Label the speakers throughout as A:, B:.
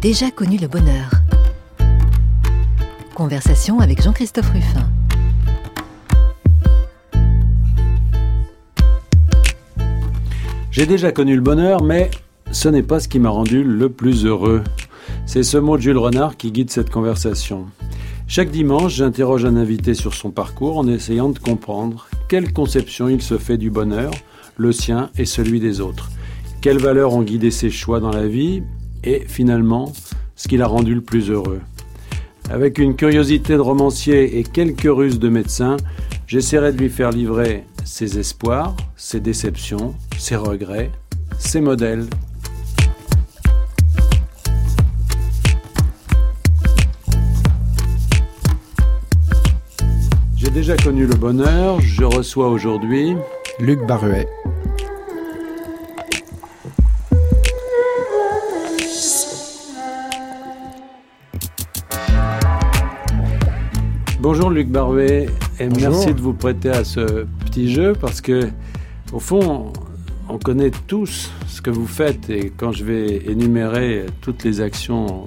A: Déjà connu le bonheur. Conversation avec Jean-Christophe Ruffin.
B: J'ai déjà connu le bonheur, mais ce n'est pas ce qui m'a rendu le plus heureux. C'est ce mot de Jules Renard qui guide cette conversation. Chaque dimanche, j'interroge un invité sur son parcours en essayant de comprendre quelle conception il se fait du bonheur, le sien et celui des autres. Quelles valeurs ont guidé ses choix dans la vie et finalement ce qui l'a rendu le plus heureux. Avec une curiosité de romancier et quelques ruses de médecin, j'essaierai de lui faire livrer ses espoirs, ses déceptions, ses regrets, ses modèles. J'ai déjà connu le bonheur, je reçois aujourd'hui
C: Luc Barruet.
B: Bonjour Luc Barruet et merci de vous prêter à ce petit jeu parce que au fond on connaît tous ce que vous faites et quand je vais énumérer toutes les actions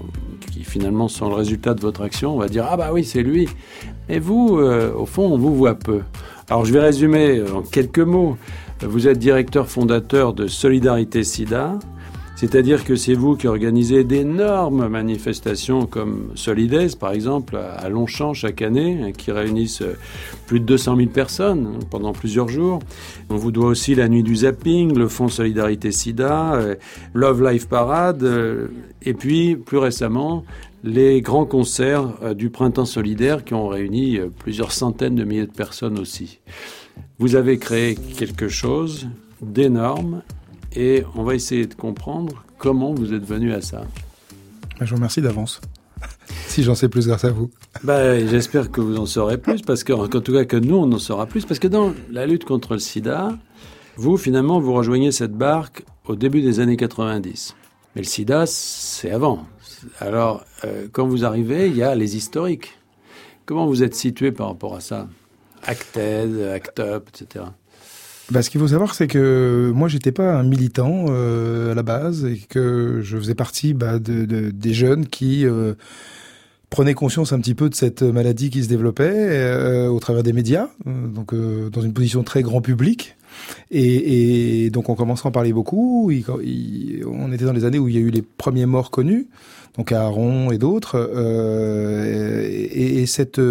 B: qui finalement sont le résultat de votre action, on va dire ah bah oui c'est lui. Et vous, euh, au fond, on vous voit peu. Alors je vais résumer en quelques mots. Vous êtes directeur fondateur de Solidarité SIDA, c'est-à-dire que c'est vous qui organisez d'énormes manifestations comme Solidaise, par exemple, à Longchamp chaque année, hein, qui réunissent euh, plus de 200 000 personnes hein, pendant plusieurs jours. On vous doit aussi la nuit du zapping, le Fonds Solidarité SIDA, euh, Love Life Parade, et puis plus récemment les grands concerts du Printemps solidaire qui ont réuni plusieurs centaines de milliers de personnes aussi. Vous avez créé quelque chose d'énorme et on va essayer de comprendre comment vous êtes venu à ça.
C: Je vous remercie d'avance. si j'en sais plus grâce à vous.
B: Ben, J'espère que vous en saurez plus, parce que, en tout cas que nous, on en saura plus, parce que dans la lutte contre le sida, vous, finalement, vous rejoignez cette barque au début des années 90. Mais le sida, c'est avant. Alors, euh, quand vous arrivez, il y a les historiques. Comment vous êtes situé par rapport à ça? Acted, Act Up, etc.
C: Bah, ce qu'il faut savoir, c'est que moi, j'étais pas un militant euh, à la base et que je faisais partie bah, de, de, des jeunes qui euh, prenaient conscience un petit peu de cette maladie qui se développait euh, au travers des médias, euh, donc euh, dans une position très grand public. Et, et donc on commençait à en parler beaucoup. On était dans les années où il y a eu les premiers morts connus donc à Aaron et d'autres. Euh, et, et, cette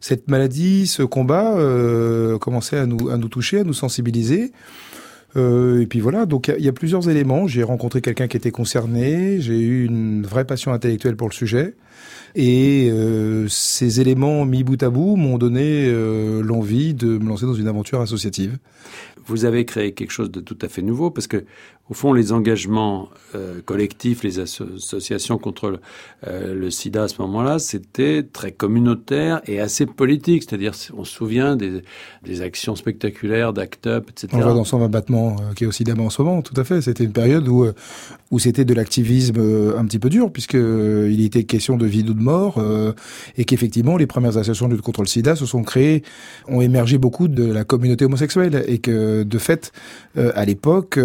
C: cette maladie, ce combat euh, commençait à nous à nous toucher, à nous sensibiliser. Euh, et puis voilà, donc il y, a plusieurs éléments. J'ai rencontré quelqu'un qui était concerné, j'ai eu une vraie passion intellectuelle pour le sujet. Et euh, ces éléments mis bout à bout m'ont donné euh, l'envie de me lancer dans une aventure associative.
B: Vous avez créé quelque chose de tout à fait nouveau parce que, au fond, les engagements euh, collectifs, les associations contre le, euh, le sida à ce moment-là, c'était très communautaire et assez politique. C'est-à-dire, on se souvient des, des actions spectaculaires d'Act Up, etc.
C: On voit dans 120 battements euh, qui est aussi d'abord en ce moment, tout à fait. C'était une période où, euh, où c'était de l'activisme euh, un petit peu dur, puisque euh, il était question de vie ou de mort, et qu'effectivement, les premières associations de lutte contre le sida se sont créées, ont émergé beaucoup de la communauté homosexuelle, et que de fait, à l'époque,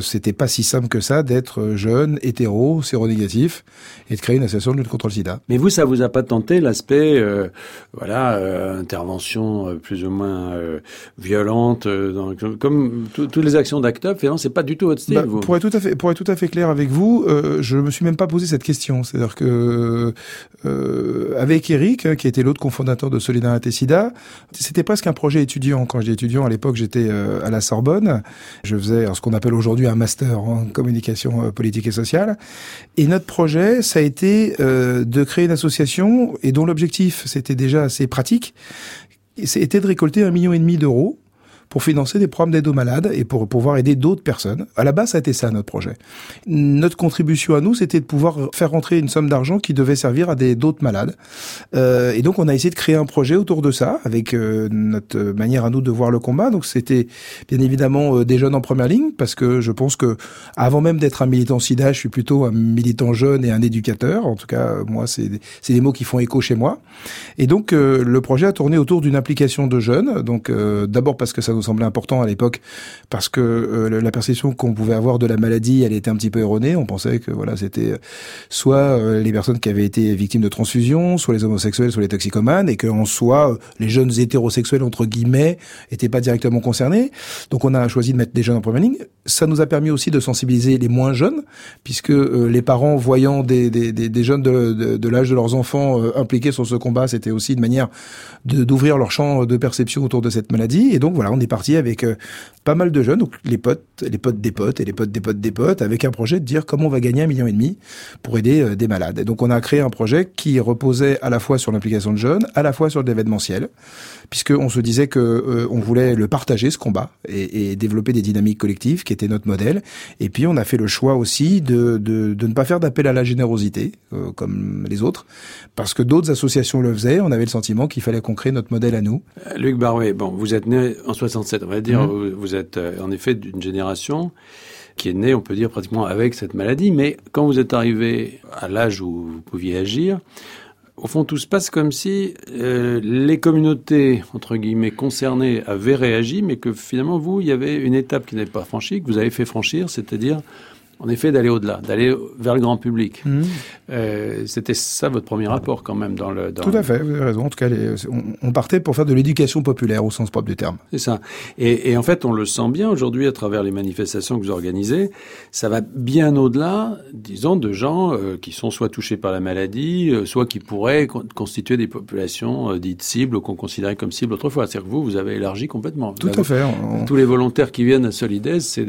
C: c'était pas si simple que ça d'être jeune, hétéro, séronégatif, et de créer une association de lutte contre le sida.
B: Mais vous, ça vous a pas tenté l'aspect, euh, voilà, euh, intervention euh, plus ou moins euh, violente, dans, comme toutes les actions d'Act Up, finalement, c'est pas du tout votre style,
C: bah,
B: vous.
C: Pour être tout à fait, pour être tout à fait clair avec vous, je me suis même pas posé cette question. C'est-à-dire que avec Eric, hein, qui était l'autre cofondateur de Solidarité SIDA, c'était presque un projet étudiant. Quand j'étais étudiant à l'époque, j'étais à la Sorbonne. Je faisais ce qu'on appelle aujourd'hui un master en communication euh, politique et sociale. Et notre projet, ça a été euh, de créer une association et dont l'objectif, c'était déjà assez pratique, c'était de récolter un million et demi d'euros pour financer des programmes d'aide aux malades et pour pouvoir aider d'autres personnes. À la base, ça a été ça notre projet. Notre contribution à nous, c'était de pouvoir faire rentrer une somme d'argent qui devait servir à des d'autres malades. Euh, et donc, on a essayé de créer un projet autour de ça, avec euh, notre manière à nous de voir le combat. Donc, c'était bien évidemment euh, des jeunes en première ligne, parce que je pense que avant même d'être un militant SIDA, je suis plutôt un militant jeune et un éducateur. En tout cas, moi, c'est des mots qui font écho chez moi. Et donc, euh, le projet a tourné autour d'une application de jeunes. Donc, euh, d'abord parce que ça nous semblait important à l'époque parce que euh, la perception qu'on pouvait avoir de la maladie, elle était un petit peu erronée. On pensait que voilà, c'était euh, soit euh, les personnes qui avaient été victimes de transfusion, soit les homosexuels, soit les toxicomanes, et qu'en soi, les jeunes hétérosexuels entre guillemets étaient pas directement concernés. Donc on a choisi de mettre des jeunes en première ligne. Ça nous a permis aussi de sensibiliser les moins jeunes, puisque les parents voyant des, des, jeunes de, de, de l'âge de leurs enfants impliqués sur ce combat, c'était aussi une manière d'ouvrir leur champ de perception autour de cette maladie. Et donc voilà, on est parti avec pas mal de jeunes, donc les potes, les potes des potes et les potes des potes des potes, avec un projet de dire comment on va gagner un million et demi pour aider euh, des malades. Et donc on a créé un projet qui reposait à la fois sur l'implication de jeunes, à la fois sur l'événementiel, puisqu'on se disait que euh, on voulait le partager ce combat et, développer des dynamiques collectives qui étaient notre modèle. Et puis on a fait le choix aussi de, ne pas faire d'appel à la générosité euh, comme les autres, parce que d'autres associations le faisaient. On avait le sentiment qu'il fallait qu'on crée notre modèle à nous.
B: Luc Barouet, bon, vous êtes né en 67, on va dire, mmh. vous vous êtes euh, en effet d'une génération qui est née, on peut dire, pratiquement avec cette maladie. Mais quand vous êtes arrivé à l'âge où vous pouviez agir, au fond, tout se passe comme si euh, les communautés, entre guillemets, concernées avaient réagi, mais que finalement, vous, il y avait une étape qui n'était pas franchie, que vous avez fait franchir, c'est-à-dire en effet, d'aller au-delà, d'aller vers le grand public. Mmh. Euh, C'était ça votre premier rapport quand même dans le. Dans
C: Tout à fait, vous avez raison. En tout cas, les, on, on, partait pour faire de l'éducation populaire au sens propre du terme.
B: C'est ça. Et, et, en fait, on le sent bien aujourd'hui à travers les manifestations que vous organisez. Ça va bien au-delà, disons, de gens euh, qui sont soit touchés par la maladie, euh, soit qui pourraient con constituer des populations dites cibles ou qu'on considérait comme cibles autrefois. C'est-à-dire que vous, vous avez élargi complètement.
C: Tout à fait.
B: On... Tous les volontaires qui viennent à Solides, c'est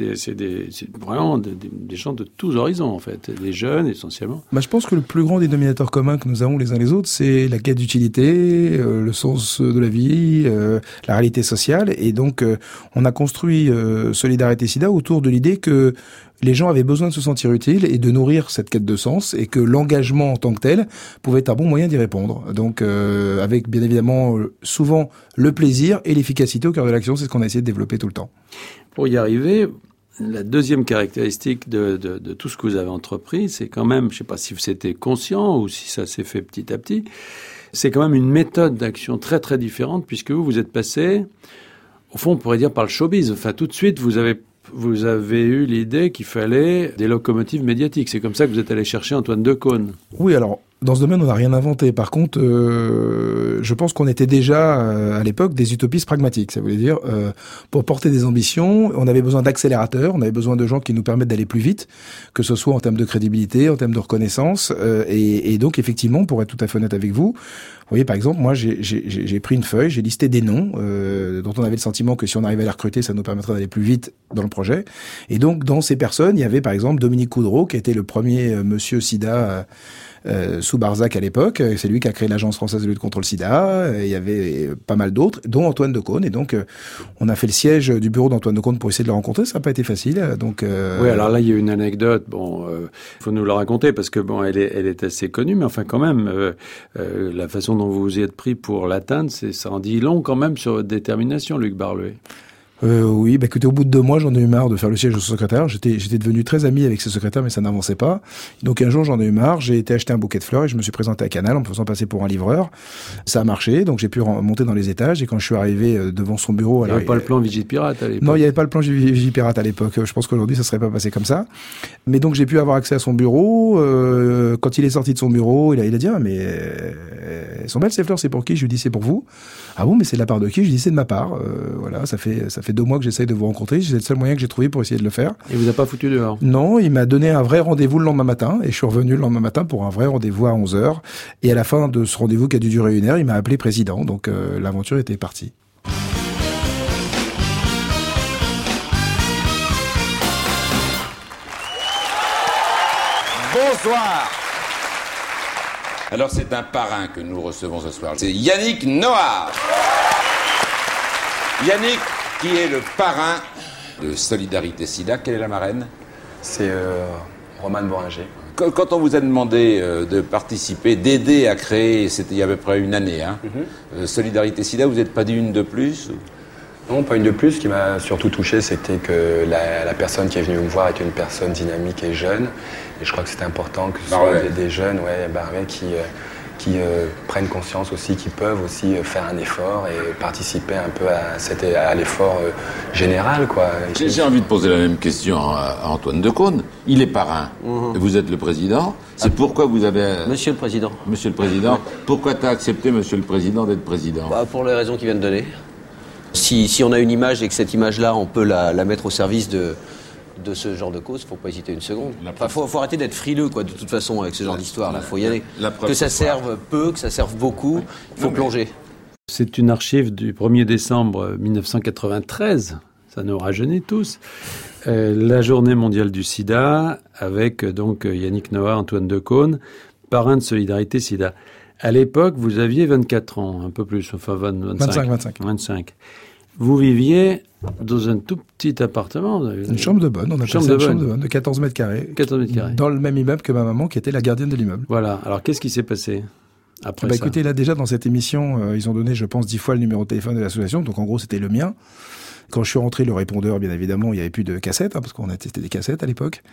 B: vraiment des, des, des gens de tous horizons, en fait, les jeunes essentiellement.
C: Bah, je pense que le plus grand dénominateur commun que nous avons les uns les autres, c'est la quête d'utilité, euh, le sens de la vie, euh, la réalité sociale. Et donc, euh, on a construit Solidarité SIDA autour de l'idée que les gens avaient besoin de se sentir utiles et de nourrir cette quête de sens et que l'engagement en tant que tel pouvait être un bon moyen d'y répondre. Donc euh, avec bien évidemment souvent le plaisir et l'efficacité au cœur de l'action, c'est ce qu'on a essayé de développer tout le temps.
B: Pour y arriver, la deuxième caractéristique de, de, de, tout ce que vous avez entrepris, c'est quand même, je ne sais pas si c'était conscient ou si ça s'est fait petit à petit, c'est quand même une méthode d'action très très différente puisque vous, vous êtes passé, au fond, on pourrait dire par le showbiz. Enfin, tout de suite, vous avez vous avez eu l'idée qu'il fallait des locomotives médiatiques. C'est comme ça que vous êtes allé chercher Antoine Decaune.
C: Oui, alors dans ce domaine, on n'a rien inventé. Par contre, euh, je pense qu'on était déjà euh, à l'époque des utopistes pragmatiques. Ça voulait dire, euh, pour porter des ambitions, on avait besoin d'accélérateurs, on avait besoin de gens qui nous permettent d'aller plus vite, que ce soit en termes de crédibilité, en termes de reconnaissance. Euh, et, et, donc, effectivement, pour être tout à fait honnête avec vous, vous voyez, par exemple, moi, j'ai pris une feuille, j'ai listé des noms euh, dont on avait le sentiment que si on arrivait à les recruter, ça nous permettrait d'aller plus vite dans le projet. Et donc, dans ces personnes, il y avait par exemple Dominique Coudreau, qui était le premier monsieur SIDA euh, sous Barzac à l'époque. C'est lui qui a créé l'Agence française de lutte contre le sida. Il y avait pas mal d'autres, dont Antoine Decaune. Et donc, euh, on a fait le siège du bureau d'Antoine Decaune pour essayer de le rencontrer. Ça n'a pas été facile. Donc,
B: euh... oui, alors là, il y a une anecdote. Bon, euh, faut nous la raconter parce que bon, elle est, elle est assez connue, mais enfin, quand même, la façon dont vous vous y êtes pris pour l'atteindre, ça en dit long quand même sur votre détermination, Luc Barlouet.
C: Euh, oui, bah écoutez, au bout de deux mois, j'en ai eu marre de faire le siège au secrétaire. J'étais, j'étais devenu très ami avec ce secrétaire, mais ça n'avançait pas. Donc un jour, j'en ai eu marre. J'ai été acheter un bouquet de fleurs et je me suis présenté à Canal en me faisant passer pour un livreur. Ça a marché, donc j'ai pu monter dans les étages. Et quand je suis arrivé euh, devant son bureau,
B: il n'y avait pas le plan Vigipirate à l'époque.
C: Non, il n'y avait pas le plan Vigipirate à l'époque. Je pense qu'aujourd'hui, ça serait pas passé comme ça. Mais donc j'ai pu avoir accès à son bureau. Euh, quand il est sorti de son bureau, il a, il a dit ah, mais elles sont belles ces fleurs, c'est pour qui? Je lui dis c'est pour vous. Ah bon, mais c'est de la part de qui? Je lui dis c'est de ma part. Euh, voilà, ça fait ça fait deux mois que j'essaye de vous rencontrer. C'est le seul moyen que j'ai trouvé pour essayer de le faire.
B: Et vous a pas foutu dehors?
C: Non, il m'a donné un vrai rendez-vous le lendemain matin et je suis revenu le lendemain matin pour un vrai rendez-vous à 11 h Et à la fin de ce rendez-vous qui a dû durer une heure, il m'a appelé président. Donc euh, l'aventure était partie.
D: Bonsoir. Alors c'est un parrain que nous recevons ce soir. C'est Yannick Noah. Yannick, qui est le parrain de Solidarité SIDA. Quelle est la marraine?
E: C'est euh, Romane Boringer.
D: Quand on vous a demandé euh, de participer, d'aider à créer, c'était il y a à peu près une année, hein, mm -hmm. euh, Solidarité SIDA, vous n'êtes pas dit une de plus.
E: Non, pas une de plus. Ce qui m'a surtout touché, c'était que la, la, personne qui est venue me voir était une personne dynamique et jeune. Et je crois que c'était important que ce soit
D: Barway.
E: des, des, jeunes, ouais, qui, qui euh, prennent conscience aussi qu'ils peuvent aussi faire un effort et participer un peu à, l'effort général. Quoi.
D: J'ai envie de poser la même question à Antoine Decaune. Il est parrain, mhm. vous êtes le président. C'est pourquoi vous avez...
F: Monsieur le Président.
D: Monsieur le Président. Pourquoi tu as accepté, Monsieur le Président, d'être président?
F: Bah, Pour les raisons qu'il vient de donner. Si, si, on a une image et que cette image-là, on peut la, la mettre au service de, de ce genre de cause, faut pas hésiter une seconde. Il faut, faut, arrêter d'être frileux, quoi, de toute façon, avec ce genre d'histoire. Là, faut y aller. que ça serve peu, que ça serve beaucoup, il faut plonger.
B: C'est une archive du 1er décembre 1993. Ça nous rajeunit tous. Euh, la journée mondiale du sida, avec euh, donc Yannick Noah, Antoine Decaune, parrain de Solidarité Sida. À l'époque, vous aviez 24 ans, un peu plus, enfin 25.
C: 25, 25.
B: 25. Vous viviez dans un tout petit appartement.
C: Une chambre de bonne, on a chambre de une chambre de bonne de 14 mètres carrés.
B: 14 mètres carrés.
C: Dans le même immeuble que ma maman qui était la gardienne de l'immeuble.
B: Voilà. Alors qu'est-ce qui s'est passé après
C: bah,
B: ça
C: Écoutez, là déjà dans cette émission, euh, ils ont donné, je pense, 10 fois le numéro de téléphone de l'association. Donc en gros, c'était le mien. Quand je suis rentré, le répondeur, bien évidemment, il n'y avait plus de cassettes, hein, parce qu'on a testé des cassettes à l'époque.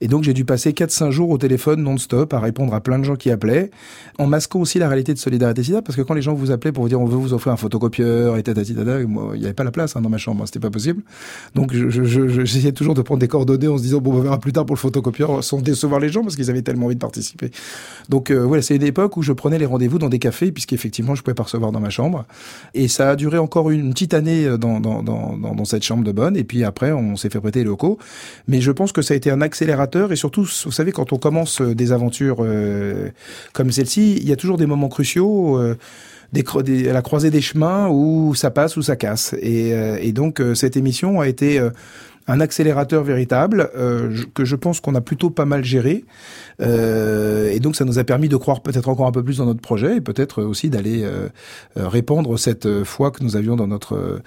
C: Et donc, j'ai dû passer 4-5 jours au téléphone non-stop à répondre à plein de gens qui appelaient, en masquant aussi la réalité de Solidarité SIDA, parce que quand les gens vous appelaient pour vous dire on veut vous offrir un photocopieur et tata, tata, il n'y avait pas la place hein, dans ma chambre, hein, c'était pas possible. Donc, j'essayais je, toujours de prendre des coordonnées en se disant bon, on verra plus tard pour le photocopieur, sans décevoir les gens, parce qu'ils avaient tellement envie de participer. Donc, euh, voilà, c'est une époque où je prenais les rendez-vous dans des cafés, puisqu'effectivement, je pouvais pas recevoir dans ma chambre. Et ça a duré encore une petite année dans, dans, dans cette chambre de bonne. Et puis après, on s'est fait prêter les locaux. Mais je pense que ça a été un accélérateur. Et surtout, vous savez, quand on commence euh, des aventures euh, comme celle-ci, il y a toujours des moments cruciaux. Euh, des, à la croisée des chemins où ça passe ou ça casse. Et, et donc cette émission a été un accélérateur véritable que je pense qu'on a plutôt pas mal géré. et donc ça nous a permis de croire peut-être encore un peu plus dans notre projet et peut-être aussi d'aller répandre cette foi que nous avions dans notre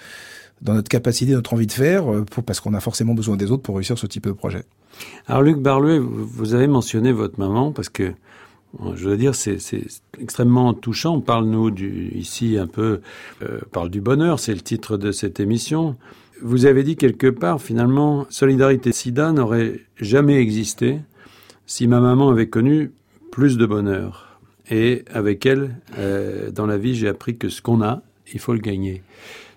C: dans notre capacité, notre envie de faire, euh, parce qu'on a forcément besoin des autres pour réussir ce type de projet.
B: Alors Luc Barlouet, vous avez mentionné votre maman parce que je veux dire, c'est extrêmement touchant. On parle, nous, ici un peu, euh, parle du bonheur, c'est le titre de cette émission. Vous avez dit quelque part, finalement, Solidarité SIDA n'aurait jamais existé si ma maman avait connu plus de bonheur. Et avec elle, euh, dans la vie, j'ai appris que ce qu'on a, il faut le gagner.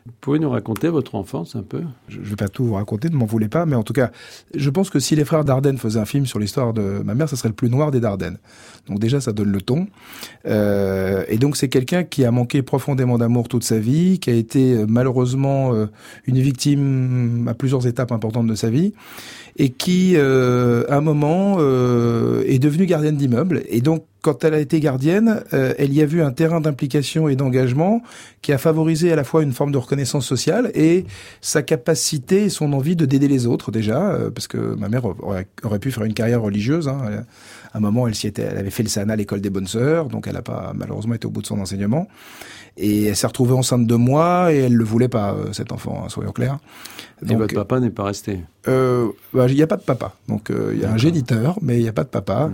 B: Vous pouvez nous raconter votre enfance un peu?
C: Je ne vais pas tout vous raconter, ne m'en voulez pas, mais en tout cas, je pense que si les frères Dardenne faisaient un film sur l'histoire de ma mère, ce serait le plus noir des Dardennes. Donc déjà, ça donne le ton. Euh, et donc c'est quelqu'un qui a manqué profondément d'amour toute sa vie, qui a été euh, malheureusement euh, une victime à plusieurs étapes importantes de sa vie, et qui, euh, à un moment, euh, est devenue gardienne d'immeuble. Et donc, quand elle a été gardienne, euh, elle y a vu un terrain d'implication et d'engagement qui a favorisé à la fois une forme de reconnaissance sociale et sa capacité et son envie de d'aider les autres déjà, parce que ma mère aurait, pu faire une carrière religieuse. Hein. À un moment, elle, s'y était, elle avait fait le SANA, l'école des bonnes sœurs, donc elle n'a pas malheureusement été au bout de son enseignement. Et elle s'est retrouvée enceinte de moi et elle le voulait pas, euh, cet enfant, hein, soyons clairs.
B: Donc, et votre papa n'est pas resté
C: euh, bah, Il n'y a pas de papa. Donc euh, il y a un géniteur, mais il n'y a pas de papa.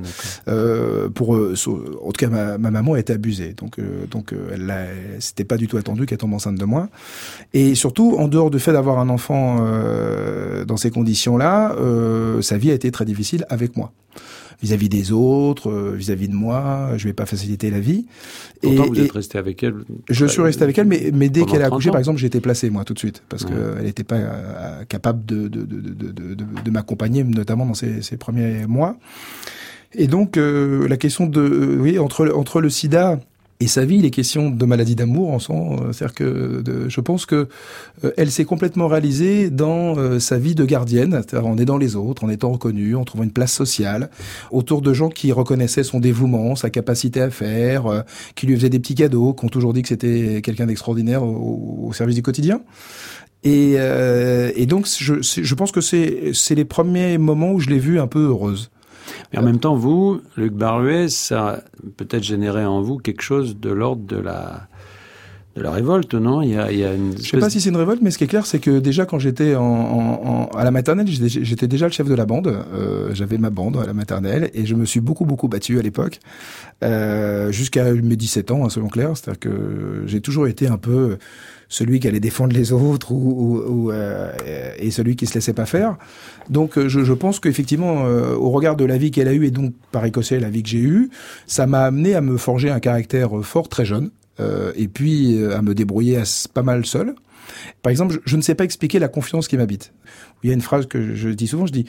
C: Euh, pour, euh, en tout cas, ma, ma, maman a été abusée. Donc, donc elle c'était pas du tout attendu qu'elle tombe enceinte de moi. Et surtout, en dehors du fait d'avoir un enfant dans ces conditions-là, sa vie a été très difficile avec moi vis-à-vis des autres, euh, vis-à-vis de moi. Je vais pas faciliter la vie.
B: Pourtant, et, vous êtes resté avec elle.
C: Je suis resté avec elle, mais, mais dès qu'elle a accouché, par exemple, j'ai été placé moi tout de suite parce qu'elle n'était pas euh, capable de de, de, de, de, de m'accompagner, notamment dans ces, ces premiers mois. Et donc euh, la question de oui entre entre le SIDA et sa vie, les questions de maladie d'amour en sont, euh, c'est-à-dire que de, je pense que euh, elle s'est complètement réalisée dans euh, sa vie de gardienne, c'est-à-dire en aidant les autres, en étant reconnue, en trouvant une place sociale, autour de gens qui reconnaissaient son dévouement, sa capacité à faire, qui lui faisaient des petits cadeaux, qui ont toujours dit que c'était quelqu'un d'extraordinaire au, au, service du quotidien. Et, et donc, je, je pense que c'est les premiers moments où je l'ai vue un peu heureuse.
B: Mais en même temps, vous, Luc Barruet, ça a peut-être généré en vous quelque chose de l'ordre de la de la révolte, non? Il y, a, il y a une
C: Je sais pas si c'est une révolte, mais ce qui est clair, c'est que déjà quand j'étais en, en, à la maternelle, j'étais déjà le chef de la bande. Euh, J'avais ma bande à la maternelle et je me suis beaucoup beaucoup battu à l'époque, euh, jusqu'à mes 17 ans, hein, selon Claire. C'est-à-dire que j'ai toujours été un peu celui qui allait défendre les autres ou, ou, euh, et celui qui se laissait pas faire. Donc je, je pense qu'effectivement, euh, au regard de la vie qu'elle a eue et donc par écossais la vie que j'ai eue, ça m'a amené à me forger un caractère fort très jeune. Euh, et puis euh, à me débrouiller pas mal seul. Par exemple, je, ne sais pas expliquer la confiance qui m'habite. Il y a une phrase que je dis souvent, je dis,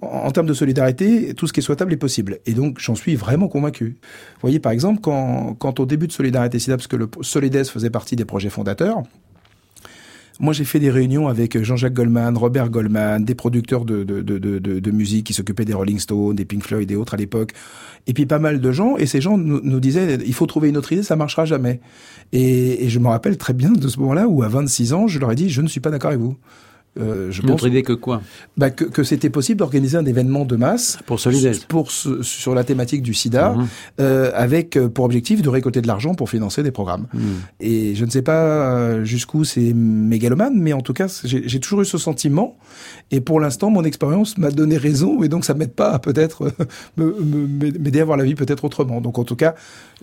C: en, termes de solidarité, tout ce qui est souhaitable est possible. Et donc, j'en suis vraiment convaincu. Vous voyez, par exemple, quand, quand au début de Solidarité SIDA, parce que le Solides faisait partie des projets fondateurs, moi, j'ai fait des réunions avec Jean-Jacques Goldman, Robert Goldman, des producteurs de, de, de, musique qui s'occupaient des Rolling Stones, des Pink Floyd et autres à l'époque, et puis pas mal de gens. Et ces gens nous, nous, disaient, il faut trouver une autre idée, ça marchera jamais. Et, et je me rappelle très bien de ce moment-là où, à 26 ans, je leur ai dit, je ne suis pas d'accord avec vous.
B: Euh, je autre idée que quoi?
C: Bah, Que, que c'était possible d'organiser un événement de masse
B: pour Solidaire.
C: pour sur la thématique du SIDA, mmh. euh, avec euh, pour objectif de récolter de l'argent pour financer des programmes. Mmh. Et je ne sais pas euh, jusqu'où c'est mégalomane, mais en tout cas, j'ai toujours eu ce sentiment. Et pour l'instant, mon expérience m'a donné raison, et donc ça m'aide pas à peut-être m'aider à voir la vie peut-être autrement. Donc en tout cas,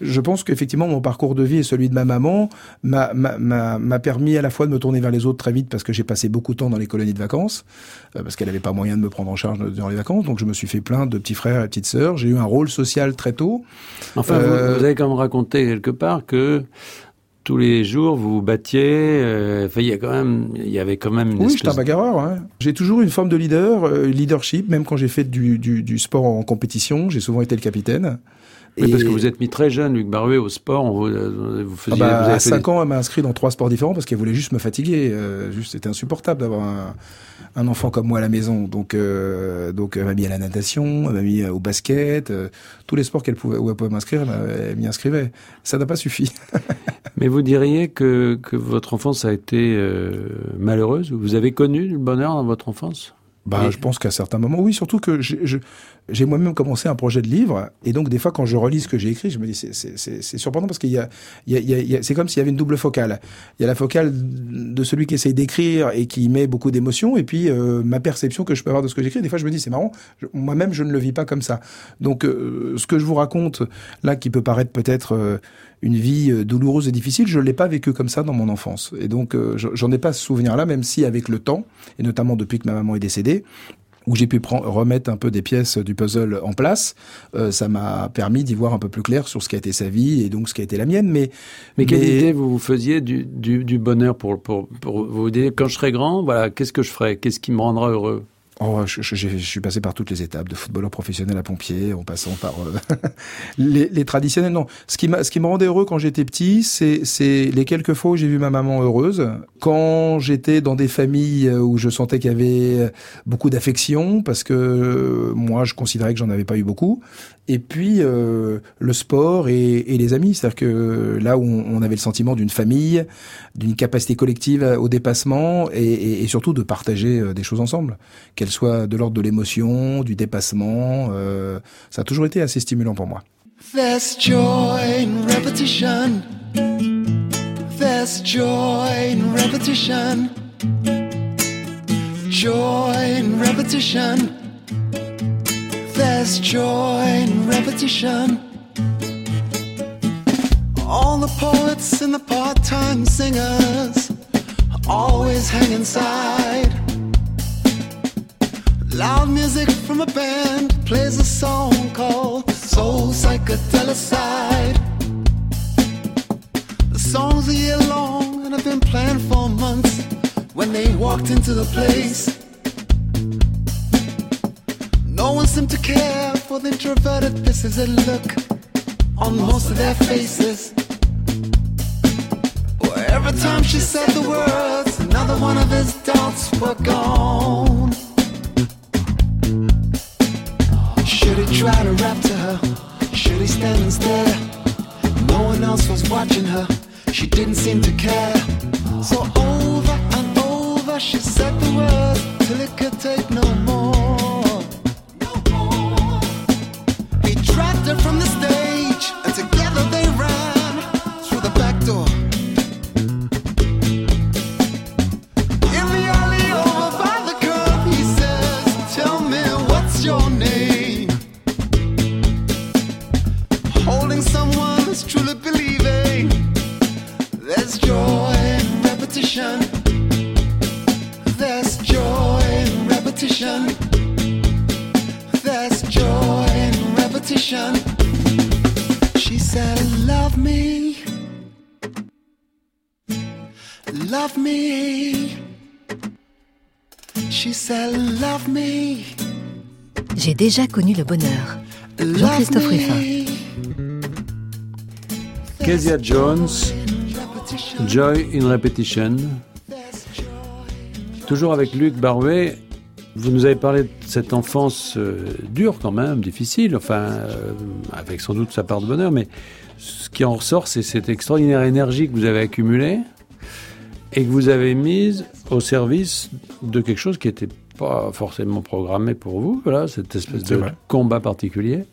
C: je pense qu'effectivement, mon parcours de vie et celui de ma maman m'a permis à la fois de me tourner vers les autres très vite parce que j'ai passé beaucoup de temps dans les colonies de vacances, euh, parce qu'elle n'avait pas moyen de me prendre en charge durant les vacances. Donc je me suis fait plein de petits frères et petites sœurs. J'ai eu un rôle social très tôt.
B: Enfin, vous, euh, avez quand même raconté quelque part que tous les jours vous vous battiez. Euh, il y a quand même, il y avait quand même. Une
C: oui, j'étais un bagarreur. Hein. J'ai toujours une forme de leader, leadership. Même quand j'ai fait du, du, du sport en compétition, j'ai souvent été le capitaine.
B: Oui, parce que vous êtes mis très jeune, Luc Baruet, au sport. Vous, euh, vous faisiez.
C: Ah bah, à 5 ans, elle m'a inscrit dans trois sports différents parce qu'elle voulait juste me fatiguer. Euh, juste, c'était insupportable d'avoir un, un, enfant comme moi à la maison. Donc, euh, donc, elle m'a mis à la natation, elle m'a mis au basket, euh, tous les sports qu'elle pouvait, où elle pouvait m'inscrire, elle m'y inscrivait. Ça n'a pas suffi.
B: Mais vous diriez que, que votre enfance a été malheureuse? Vous avez connu le bonheur dans votre enfance?
C: Bah, je pense qu'à certains moments, oui, surtout que j'ai moi-même commencé un projet de livre, et donc des fois quand je relis ce que j'ai écrit, je me dis c'est surprenant parce qu'il y a, il y a, a c'est comme s'il y avait une double focale. Il y a la focale de celui qui essaye d'écrire et qui met beaucoup d'émotions, et puis euh, ma perception que je peux avoir de ce que j'écris. Des fois, je me dis c'est marrant, moi-même je ne le vis pas comme ça. Donc euh, ce que je vous raconte là, qui peut paraître peut-être euh, une vie douloureuse et difficile, je l'ai pas vécu comme ça dans mon enfance. Et donc, j'en ai pas ce souvenir-là, même si avec le temps, et notamment depuis que ma maman est décédée, où j'ai pu remettre un peu des pièces du puzzle en place, euh, ça m'a permis d'y voir un peu plus clair sur ce qui a été sa vie et donc ce qui a été la mienne. Mais,
B: mais, quelle idée vous vous faisiez du, du, du bonheur pour, pour, pour vous? Dire quand je serai grand, voilà, qu'est-ce que je ferai, qu'est-ce qui me rendra heureux?
C: Oh, je, je, je, suis passé par toutes les étapes, de footballeur professionnel à pompier, en passant par euh, les, les, traditionnels. Non, ce qui ce qui me rendait heureux quand j'étais petit, c'est, c'est les quelques fois où j'ai vu ma maman heureuse. Quand j'étais dans des familles euh, où je sentais qu'il y avait euh, beaucoup d'affection, parce que moi, je considérais que j'en avais pas eu beaucoup. Et puis euh, le sport et, et les amis, c'est-à-dire que là où on avait le sentiment d'une famille, d'une capacité collective au dépassement et, et, surtout de partager des choses ensemble soit de l'ordre de l'émotion, du dépassement. Euh, ça a toujours été assez stimulant pour moi. There's joy repetition. There's joy repetition. Joy repetition. There's joy in repetition. All the poets and the part-time singers always hang inside. Loud music from a band plays a song called Soul Psychedelicide. The song's a year long and have been planned for months when they walked into the place. No one seemed to care for the introverted pisses that look on most of their faces. Well, every time she said the words, another one of his doubts were gone. Should he try to rap to her? Should he stand and stare? No one else was watching her. She didn't seem to care. So over and over she said the words till it could take no more. From the stage
A: déjà connu le bonheur. Jean-Christophe Ruffin.
B: Kezia Jones, Joy in Repetition. Toujours avec Luc Barouet, vous nous avez parlé de cette enfance euh, dure quand même, difficile, enfin, euh, avec sans doute sa part de bonheur, mais ce qui en ressort, c'est cette extraordinaire énergie que vous avez accumulée et que vous avez mise au service de quelque chose qui n'était pas forcément programmé pour vous, voilà, cette espèce de combat particulier.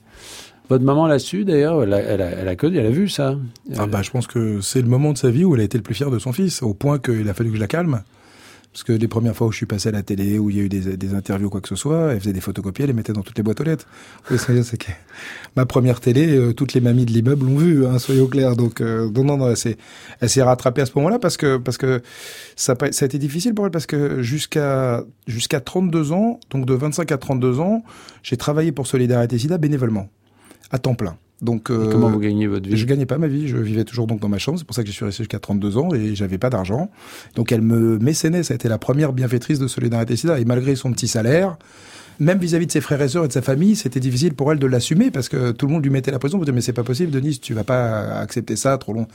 B: Votre maman l'a su d'ailleurs, elle a, elle, a, elle, a, elle a vu ça.
C: Ah bah, je pense que c'est le moment de sa vie où elle a été le plus fière de son fils, au point qu'il a fallu que je la calme. Parce que les premières fois où je suis passé à la télé, où il y a eu des, des interviews ou quoi que ce soit, elle faisait des photocopies, elle les mettait dans toutes les boîtes aux lettres. c'est que ma première télé, euh, toutes les mamies de l'immeuble l'ont vue, hein, soyons clairs. Donc, euh, non, non, non, elle s'est, elle s'est rattrapée à ce moment-là parce que, parce que ça, ça a été difficile pour elle parce que jusqu'à, jusqu'à 32 ans, donc de 25 à 32 ans, j'ai travaillé pour Solidarité SIDA bénévolement, à temps plein. Donc,
B: euh, comment vous gagnez votre vie
C: Je gagnais pas ma vie. Je vivais toujours donc dans ma chambre. C'est pour ça que je suis resté jusqu'à 32 ans et j'avais pas d'argent. Donc, elle me mécénait. Ça a été la première bienfaitrice de Solidarité SIDA. Et malgré son petit salaire, même vis-à-vis de ses frères et sœurs et de sa famille, c'était difficile pour elle de l'assumer parce que tout le monde lui mettait la pression. Vous dire mais c'est pas possible, Denise, tu vas pas accepter ça trop long.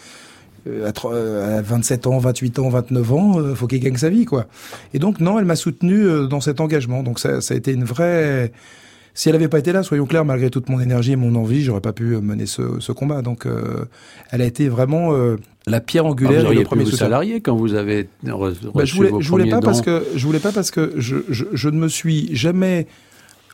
C: Euh, à 27 ans, 28 ans, 29 ans, euh, faut qu'il gagne sa vie, quoi. Et donc non, elle m'a soutenu euh, dans cet engagement. Donc ça, ça a été une vraie si elle n'avait pas été là, soyons clairs, malgré toute mon énergie et mon envie, j'aurais pas pu mener ce, ce combat. Donc, euh, elle a été vraiment euh, la pierre angulaire
B: ah,
C: et le premier
B: vous salarié quand vous avez reçu bah,
C: je voulais,
B: vos
C: je voulais pas
B: dons.
C: parce que je voulais pas parce que je, je, je ne me suis jamais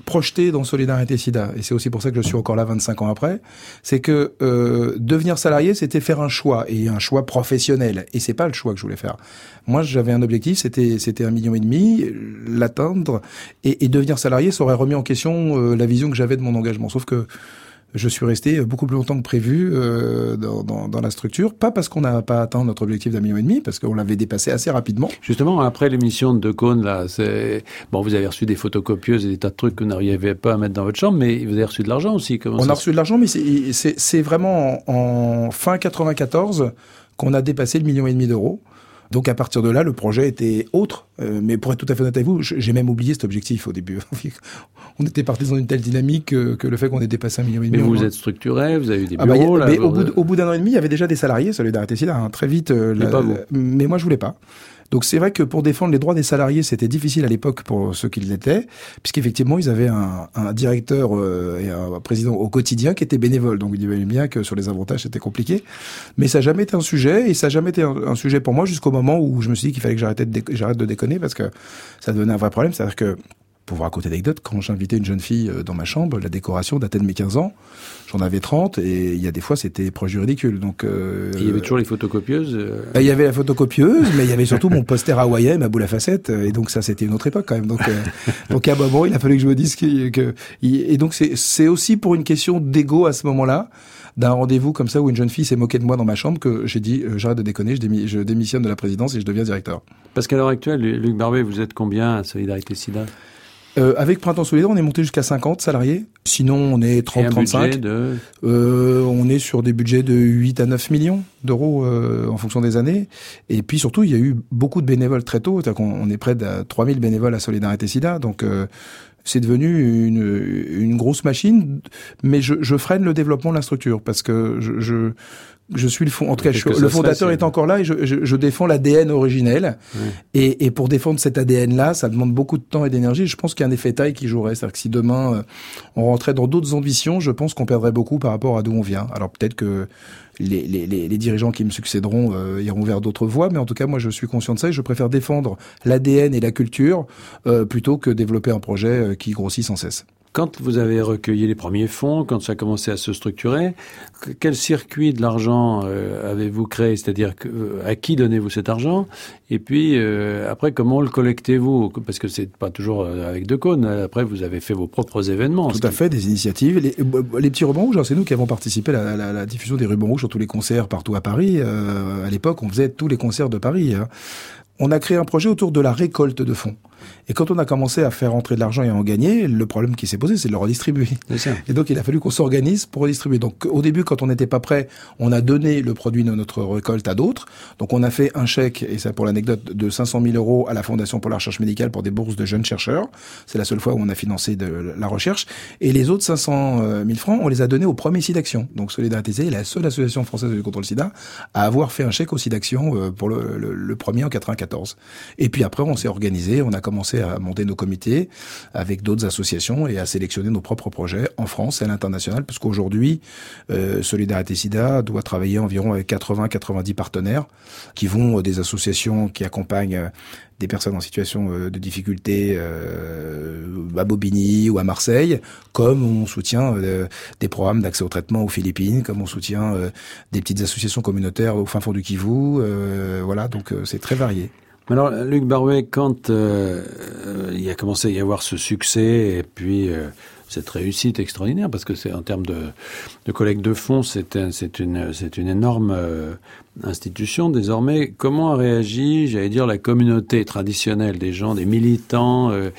C: projeté dans Solidarité SIDA, et c'est aussi pour ça que je suis encore là 25 ans après, c'est que euh, devenir salarié, c'était faire un choix, et un choix professionnel, et c'est pas le choix que je voulais faire. Moi, j'avais un objectif, c'était c'était un million et demi, l'atteindre, et, et, devenir salarié, ça aurait remis en question euh, la vision que j'avais de mon engagement. Sauf que je suis resté beaucoup plus longtemps que prévu euh, dans, dans, dans, la structure, pas parce qu'on n'a pas atteint notre objectif d'un million et demi, parce qu'on l'avait dépassé assez rapidement.
B: Justement, après l'émission de Cône, là, c'est bon, vous avez reçu des photocopieuses et des tas de trucs que vous n'arriviez pas à mettre dans votre chambre, mais vous avez reçu de l'argent aussi. Comment
C: On
B: a
C: reçu de l'argent, mais c'est vraiment en, en fin 94 qu'on a dépassé le million et demi d'euros. Donc à partir de là, le projet était autre. Euh, mais pour être tout à fait honnête avec vous, j'ai même oublié cet objectif au début. on était parti dans une telle dynamique que, que le fait qu'on ait dépassé un million et demi.
B: Mais vous vous êtes structuré, vous avez eu des
C: ah bah,
B: bureaux.
C: bah,
B: là,
C: mais au, bout d'un an et demi, il y avait déjà des salariés Solidarité SIDA. Hein, très vite. Euh,
B: mais,
C: la,
B: pas vous.
C: La, mais moi, je voulais pas. Donc c'est vrai que pour défendre les droits des salariés, c'était difficile à l'époque pour ceux qui l'étaient, puisqu'effectivement ils avaient un, un directeur euh, et un président au quotidien qui était bénévole. Donc ils disaient bien que sur les avantages c'était compliqué, mais ça n'a jamais été un sujet et ça n'a jamais été un, sujet pour moi jusqu'au moment où je me suis dit qu'il fallait que j'arrête de, de déconner parce que ça devenait un vrai problème. C'est-à-dire que pour vous raconter l'anecdote, quand j'invitais une jeune fille dans ma chambre, la décoration datait de mes 15 ans. J'en avais 30 et il y a des fois c'était proche du ridicule. Donc euh,
B: il y avait toujours les photocopieuses. euh,
C: il y avait la photocopieuse, mais il y avait surtout mon poster hawaïen, ma boule à facettes, et donc ça c'était une autre époque quand même. Donc, euh, donc à un moment il a fallu que je me dise que, que et donc c'est c'est aussi pour une question d'ego à ce moment-là d'un rendez-vous comme ça où une jeune fille s'est moquée de moi dans ma chambre que j'ai dit euh, j'arrête de déconner, je, démi je démissionne de la présidence et je deviens directeur.
B: Parce qu'à l'heure actuelle, Luc Barbet, vous êtes combien à Solidarité SIDA?
C: Euh, avec Printemps Solidaire, on est monté jusqu'à 50 salariés. Sinon, on est 30-35.
B: De...
C: Euh, on est sur des budgets de 8 à 9 millions d'euros euh, en fonction des années. Et puis surtout, il y a eu beaucoup de bénévoles très tôt. On est près de 3000 bénévoles à Solidarité SIDA. Donc, euh, c'est devenu une, une grosse machine. Mais je, je freine le développement de la structure parce que je... je je suis le fond, en tout cas, je, le fondateur est encore là et je, je, je défends l'ADN originel. Et, et, pour défendre cet ADN-là, ça demande beaucoup de temps et d'énergie. Je pense qu'il y a un effet taille qui jouerait. C'est-à-dire que si demain euh, on rentrait dans d'autres ambitions, je pense qu'on perdrait beaucoup par rapport à d'où on vient. Alors peut-être que les, les, les, dirigeants qui me succéderont euh, iront vers d'autres voies, mais en tout cas, moi, je suis conscient de ça et je préfère défendre l'ADN et la culture euh, plutôt que développer un projet euh, qui grossit sans cesse.
B: Quand vous avez recueilli les premiers fonds, quand ça a commencé à se structurer, quel circuit de l'argent euh, avez-vous créé? C'est-à-dire euh, à qui donnez-vous cet argent? Et puis euh, après, comment le collectez-vous? Parce que c'est pas toujours euh, avec deux cônes. Après, vous avez fait vos propres événements.
C: Tout à fait, des initiatives. Les, les petits rubans rouges, c'est nous qui avons participé à la, diffusion des rubans rouges sur tous les concerts partout à Paris. Euh, à l'époque, on faisait tous les concerts de Paris. Hein. On a créé un projet autour de la récolte de fonds. Et quand on a commencé à faire rentrer de l'argent et à en gagner, le problème qui s'est posé, c'est de le redistribuer. Et donc, il a fallu qu'on s'organise pour redistribuer. Donc, au début, quand on n'était pas prêt, on a donné le produit de notre récolte à d'autres. Donc, on a fait un chèque, et ça pour l'anecdote, de 500 000 euros à la Fondation pour la recherche médicale pour des bourses de jeunes chercheurs. C'est la seule fois où on a financé de la recherche. Et les autres 500 000 francs, on les a donnés au premier SIDAction. Donc, Solidarité est la seule association française de contre le sida à avoir fait un chèque au SIDAction euh, pour le, le premier en 94. Et puis après, on s'est organisé, on a commencé à monter nos comités avec d'autres associations et à sélectionner nos propres projets en France et à l'international, puisqu'aujourd'hui, euh, Solidarité SIDA doit travailler environ avec 80-90 partenaires qui vont euh, des associations qui accompagnent euh, des personnes en situation euh, de difficulté à Bobigny ou à Marseille, comme on soutient des programmes d'accès au traitement aux Philippines, comme on soutient des petites associations communautaires au fin fond du Kivu. voilà, donc c'est très varié.
B: Alors, Luc Barouet, quand euh, il a commencé à y avoir ce succès et puis euh, cette réussite extraordinaire, parce que c'est en termes de, de collecte de fonds, c'est un, une, une énorme euh, institution désormais. Comment a réagi, j'allais dire, la communauté traditionnelle des gens, des militants euh,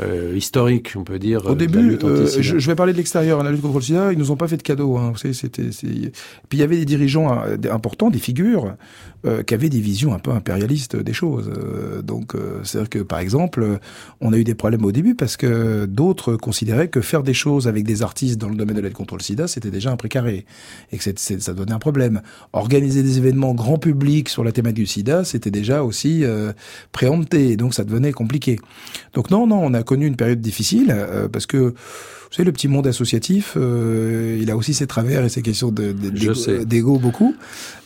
B: euh, historiques, on peut dire.
C: Au début, je, vais parler de l'extérieur. La lutte contre le sida, ils nous ont pas fait de cadeaux. Hein. Vous savez, c'était. Puis il y avait des dirigeants importants, des figures, qui avaient des visions un peu impérialistes des choses. donc, c'est-à-dire que, par exemple, on a eu des problèmes au début parce que d'autres considéraient que faire des choses avec des artistes dans le domaine de l'aide contre le sida, c'était déjà un précaré. Et que ça donnait un problème. Organiser des événements grand public sur la thématique du sida, c'était déjà aussi euh, préempté. Donc ça devenait compliqué. Donc non, non, on a connu une période difficile euh, parce que vous savez, le petit monde associatif, euh, il a aussi ses travers et ses questions d'ego beaucoup.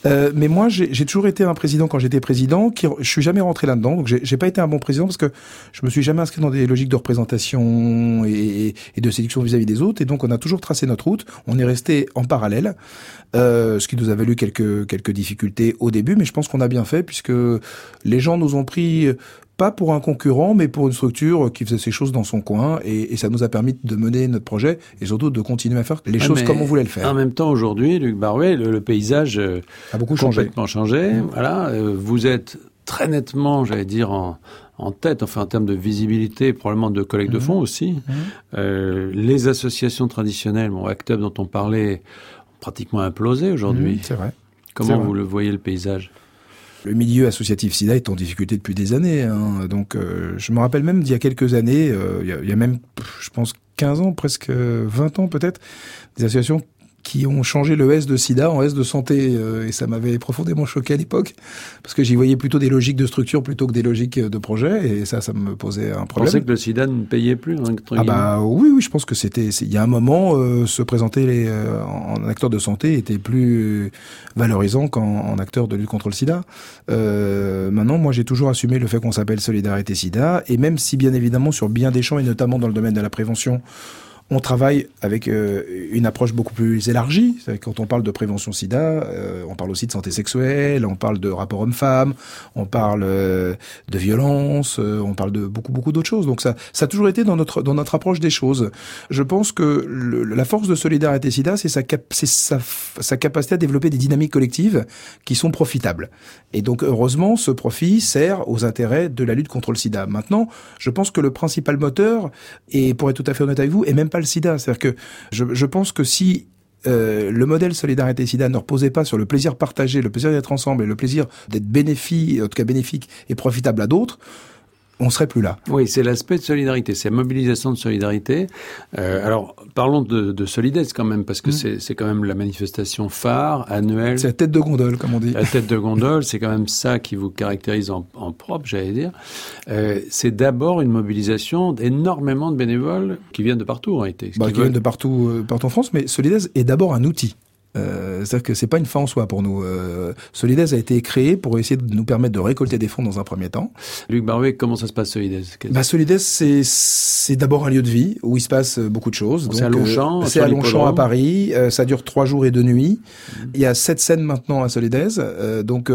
C: Euh, mais moi, j'ai toujours été un président quand j'étais président. Qui, je suis jamais rentré là-dedans, donc j'ai pas été un bon président parce que je me suis jamais inscrit dans des logiques de représentation et, et de séduction vis-à-vis des autres. Et donc, on a toujours tracé notre route. On est resté en parallèle, euh, ce qui nous a valu quelques quelques difficultés au début, mais je pense qu'on a bien fait puisque les gens nous ont pris pas pour un concurrent, mais pour une structure qui faisait ses choses dans son coin, et, ça nous a permis de mener notre projet et surtout de continuer à faire les ah, choses comme on voulait le faire.
B: En même temps, aujourd'hui, Luc Barouet, le, paysage euh, a beaucoup complètement changé. Mmh. Voilà, euh, vous êtes très nettement, j'allais dire, en, tête, enfin en termes de visibilité, probablement de collecte de mmh. fonds aussi. Mmh. Euh, les associations traditionnelles, bon, ACTUB dont on parlait, ont pratiquement implosé aujourd'hui.
C: c'est vrai.
B: Comment vous le voyez le paysage?
C: Le milieu associatif SIDA est en difficulté depuis des années. Hein. Donc, euh, je me rappelle même d'il y a quelques années, euh, il, y a, il, y a, même, je pense, 15 ans, presque 20 ans peut-être, des associations qui ont changé le S de sida en S de santé. Euh, et ça m'avait profondément choqué à l'époque, parce que j'y voyais plutôt des logiques de structure plutôt que des logiques de projet, et ça, ça me posait un problème. Vous
B: pensez que le sida ne payait plus
C: Ah bah oui, oui, je pense que c'était... Il y a un moment, euh, se présenter les, euh, en acteur de santé était plus valorisant qu'en acteur de lutte contre le sida. maintenant, moi, j'ai toujours assumé le fait qu'on s'appelle Solidarité Sida, et même si, bien évidemment, sur bien des champs, et notamment dans le domaine de la prévention, on travaille avec euh, une approche beaucoup plus élargie. Quand on parle de prévention sida, euh, on parle aussi de santé sexuelle, on parle de rapport homme-femme, on parle euh, de violence, on parle de beaucoup beaucoup d'autres choses. Donc ça, ça a toujours été dans notre dans notre approche des choses. Je pense que la force de solidarité sida, c'est sa, sa, sa capacité à développer des dynamiques collectives qui sont profitables. Et donc heureusement, ce profit sert aux intérêts de la lutte contre le sida. Maintenant, je pense que le principal moteur, et pour être tout à fait honnête avec vous, est même pas le sida. C'est-à-dire que je, pense que si euh, le modèle solidarité sida ne reposait pas sur le plaisir partagé, le plaisir d'être ensemble et le plaisir d'être bénéfique, en tout cas bénéfique et profitable à d'autres, on serait plus là.
B: Oui, c'est l'aspect de solidarité, c'est la mobilisation de solidarité. Euh, alors, parlons de, de solidesse quand même, parce que mmh. c'est quand même la manifestation phare, annuelle.
C: C'est la tête de gondole, comme on dit.
B: La tête de gondole, c'est quand même ça qui vous caractérise en, en propre, j'allais dire. Euh, c'est d'abord une mobilisation d'énormément de bénévoles qui viennent de partout, en réalité.
C: Bah, qui, viennent de partout, euh, partout en France, mais Solidaise est d'abord un outil. Euh, C'est-à-dire que c'est pas une fin en soi pour nous. Euh, Solidaise a été créé pour essayer de nous permettre de récolter des fonds dans un premier temps.
B: Luc Barouet, comment ça se passe Solidaise
C: bah, Solidaise, c'est d'abord un lieu de vie où il se passe beaucoup de choses.
B: C'est à Longchamp.
C: Euh, c'est à Longchamp à Paris. Euh, ça dure trois jours et deux nuits. Mhm. Il y a sept scènes maintenant à Solidaise, euh, donc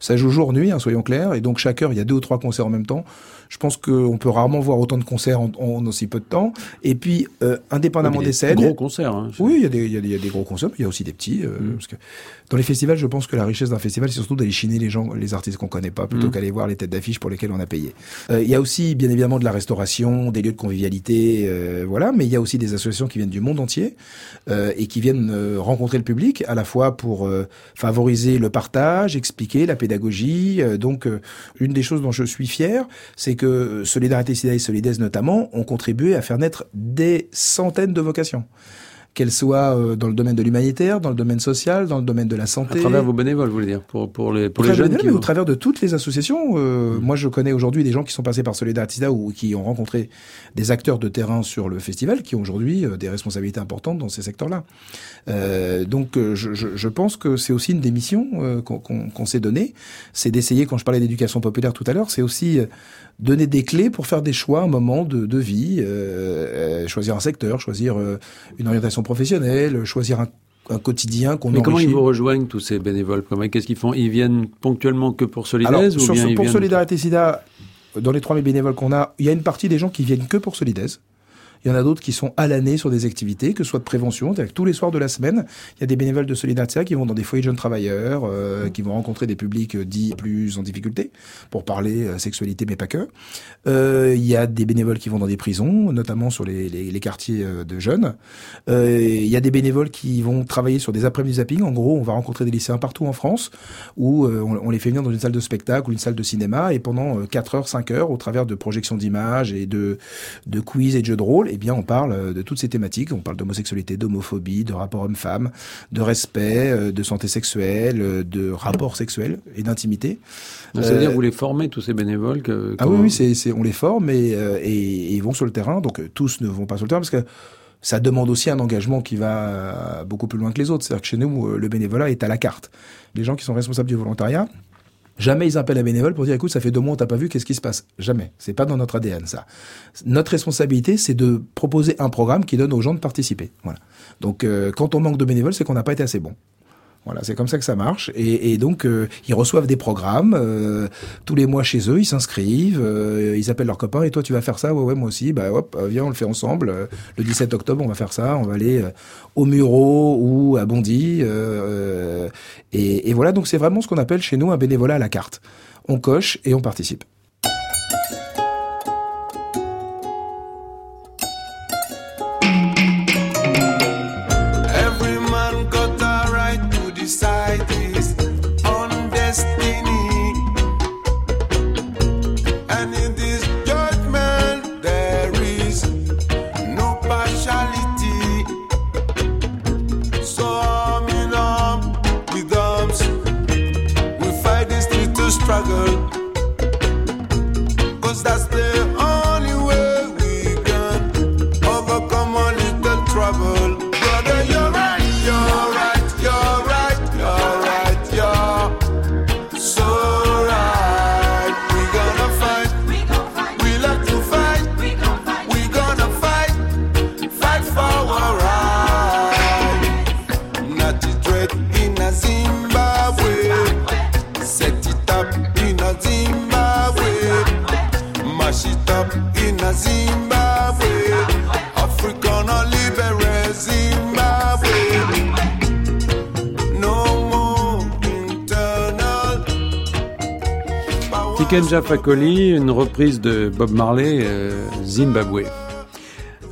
C: ça joue jour nuit, hein, soyons clairs. Et donc chaque heure, il y a deux ou trois concerts en même temps. Je pense qu'on peut rarement voir autant de concerts en, aussi peu de temps. Et puis, euh, indépendamment des, scènes...
B: Des gros concerts. Hein,
C: oui, il y, a des, il, y a des, gros concerts, mais il y a aussi des petits. Euh, parce que dans les festivals, je pense que la richesse d'un festival, c'est surtout d'aller chiner les gens, les artistes qu'on connaît pas, plutôt
B: Mhm.
C: qu'aller voir les têtes d'affiche pour lesquelles on a payé. Euh, Il y a aussi, bien évidemment, de la restauration, des lieux de convivialité, euh, voilà, mais il y a aussi des associations qui viennent du monde entier euh, et qui viennent euh, rencontrer le public, à la fois pour euh, favoriser le partage, expliquer la pédagogie. Euh, donc, une des choses dont je suis fier, c'est que Solidarité Sida et Solidaise notamment ont contribué à faire naître des centaines de vocations qu'elles soient euh, dans le domaine de l'humanitaire, dans le domaine social, dans le domaine de la
B: À
C: santé.
B: travers vos bénévoles, vous voulez dire, pour, pour les, pour les jeunes qui
C: mais au travers de toutes les associations. Euh,
B: Mm.
C: Moi, je connais aujourd'hui des gens qui sont passés par Solidarité Sida ou qui ont rencontré des acteurs de terrain sur le festival qui ont aujourd'hui euh, des responsabilités importantes dans ces secteurs-là. Euh, donc, euh, je, je, je pense que c'est aussi une des missions euh, qu'on qu'on s'est données. C'est d'essayer, quand je parlais d'éducation populaire tout à l'heure, c'est aussi euh, donner des clés pour faire des choix à un moment de, de vie, euh, euh, choisir un secteur, choisir euh, une orientation professionnelle, choisir un, un quotidien qu'on
B: Mais comment ils vous rejoignent tous ces bénévoles Comment- Qu'est-ce qu'ils font? Ils viennent ponctuellement que pour
C: Alors,
B: Solidaise ou
C: sur-
B: bien ils
C: pour. Solidarité Sida, dans les 3000 bénévoles qu'on a, il y a une partie des gens qui viennent que pour Solidaise. Il y en a d'autres qui sont à l'année sur des activités, que ce soit de prévention, c'est-à-dire que tous les soirs de la semaine, il y a des bénévoles de Solidarité qui vont dans des foyers de jeunes travailleurs, euh, qui vont rencontrer des publics euh, dits plus en difficulté, pour parler euh, sexualité, mais pas que. Euh, il y a des bénévoles qui vont dans des prisons, notamment sur les, les, les quartiers de jeunes. Il y a des bénévoles qui vont travailler sur des après-midi zapping. En gros, on va rencontrer des lycéens partout en France, où on, les fait venir dans une salle de spectacle ou une salle de cinéma, et pendant euh, 4 heures, 5 heures, au travers de projections d'images et de, de quiz et de jeux de rôle, eh bien, on parle euh, de toutes ces thématiques. On parle d'homosexualité, d'homophobie, de rapport homme-femme, de respect, euh, de santé sexuelle, euh, de rapport sexuel et d'intimité.
B: C'est-à-dire
C: Euh,
B: vous les formez, tous ces bénévoles que,
C: Ah oui, oui, on les forme et, et, et ils vont sur le terrain. Donc tous ne vont pas sur le terrain parce que ça demande aussi un engagement qui va beaucoup plus loin que les autres. C'est-à-dire que chez nous, le bénévolat est à la carte. Les gens qui sont responsables du volontariat, jamais ils appellent un bénévole pour dire écoute, ça fait deux mois, on t'a pas vu, qu'est-ce qui se passe? Jamais. C'est pas dans notre ADN ça. Notre responsabilité, c'est de proposer un programme qui donne aux gens de participer. Voilà. Donc euh, quand on manque de bénévoles, c'est qu'on n'a pas été assez bon. Voilà, c'est comme ça que ça marche. Et, et donc, euh, ils reçoivent des programmes euh, tous les mois chez eux, ils s'inscrivent, euh, ils appellent leurs copains, et toi, tu vas faire ça? Ouais, ouais, moi aussi. Bah, hop, euh, viens, on le fait ensemble. Euh, le 17 octobre, on va faire ça. On va aller euh, au Muro ou à Bondy. et, et voilà, donc c'est vraiment ce qu'on appelle chez nous un bénévolat à la carte. On coche et on participe.
B: Tikenja Fakoli, une reprise de Bob Marley, euh, Zimbabwe.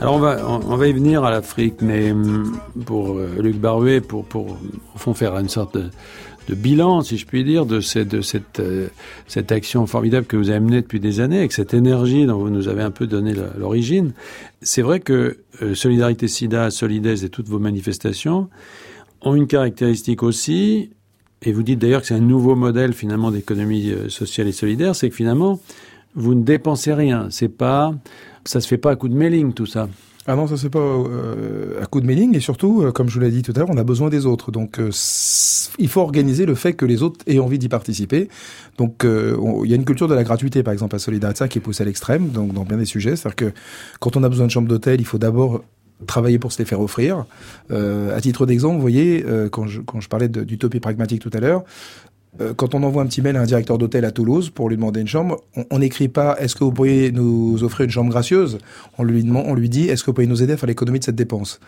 B: Alors on va, on, va y venir à l'Afrique, mais hum, pour euh, Luc Barouet, pour, pour au fond faire une sorte de, bilan, si je puis dire, de, cette, de cette, euh, cette action formidable que vous avez menée depuis des années, avec cette énergie dont vous nous avez un peu donné l'origine. C'est vrai que Solidarité SIDA, Solidaise et toutes vos manifestations ont une caractéristique aussi, et vous dites d'ailleurs que c'est un nouveau modèle finalement d'économie euh, sociale et solidaire, c'est que finalement vous ne dépensez rien. C'est pas, ça se fait pas à coup de mailing tout ça.
C: Ah non, ça c'est pas euh, à coup de mailing et surtout, euh, comme je vous l'ai dit tout à l'heure, on a besoin des autres. Donc, il faut organiser le fait que les autres aient envie d'y participer. Donc, on- il y a une culture de la gratuité, par exemple à Solidarité, qui est poussée à l'extrême, donc dans bien des sujets. C'est-à-dire que quand on a besoin de chambre d'hôtel, il faut d'abord travailler pour se les faire offrir. Euh, à titre d'exemple, vous voyez, euh, quand, je, quand je parlais d'utopie pragmatique tout à l'heure, euh, quand on envoie un petit mail à un directeur d'hôtel à Toulouse pour lui demander une chambre, on- n'écrit pas est-ce que vous pourriez nous offrir une chambre gracieuse? On lui, demande, on lui dit est-ce que vous pouvez nous aider à faire l'économie de cette dépense?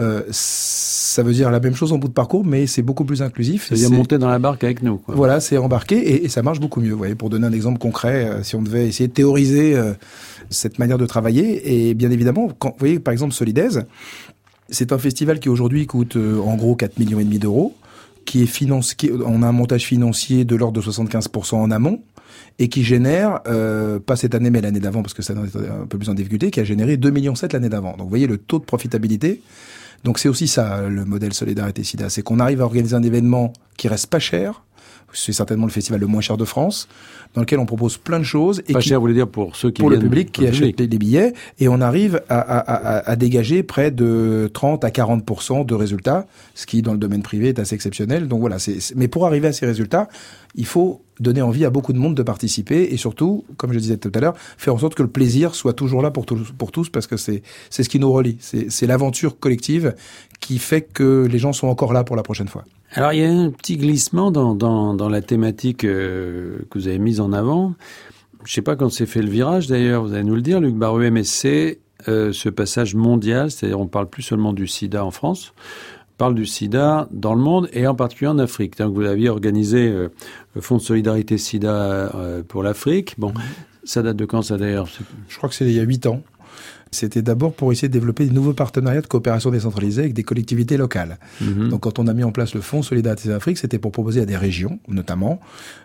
C: Euh, ça veut dire la même chose en bout de parcours, mais c'est beaucoup plus inclusif.
B: C'est-à-dire monter dans la barque avec nous. Quoi.
C: Voilà, c'est embarqué et, et, ça marche beaucoup mieux. Vous voyez, pour donner un exemple concret, euh, si on devait essayer de théoriser euh, cette manière de travailler, et bien évidemment, quand vous voyez par exemple Solidaise, c'est un festival qui aujourd'hui coûte en gros 4 millions et demi d'euros, qui est financé, on a un montage financier de l'ordre de 75% en amont et qui génère, euh, pas cette année mais l'année d'avant parce que ça est un peu plus en difficulté, qui a généré 2,7 millions l'année d'avant. Donc vous voyez le taux de profitabilité. Donc c'est aussi ça le modèle Solidarité SIDA, c'est qu'on arrive à organiser un événement qui reste pas cher, c'est certainement le festival le moins cher de France, dans lequel on propose plein de choses.
B: Et pas qui, cher, vous voulez dire pour ceux qui
C: pour le public qui achète les, les, billets, et on arrive à, à, à, à, dégager près de 30 à 40 de résultats, ce qui dans le domaine privé est assez exceptionnel. Donc voilà, c'est mais pour arriver à ces résultats, il faut donner envie à beaucoup de monde de participer et surtout, comme je disais tout à l'heure, faire en sorte que le plaisir soit toujours là pour tous, pour tous parce que c'est c'est ce qui nous relie. C'est l'aventure collective qui fait que les gens sont encore là pour la prochaine fois.
B: Alors il y a un petit glissement dans, dans, dans la thématique euh, que vous avez mise en avant. Je sais pas quand s'est fait le virage d'ailleurs, vous allez nous le dire, Luc Baru, mais c'est euh, ce passage mondial, c'est-à-dire on parle plus seulement du sida en France, on parle du sida dans le monde et en particulier en Afrique. Donc vous aviez organisé euh, le Fonds de solidarité sida euh, pour l'Afrique. Bon, ça date de quand ça d'ailleurs?
C: Je crois que c'est il y a huit ans. C'était d'abord pour essayer de développer de nouveaux partenariats de coopération décentralisée avec des collectivités locales. Mmh. Donc quand on a mis en place le Fonds Solidarité Afrique, c'était pour proposer à des régions, notamment,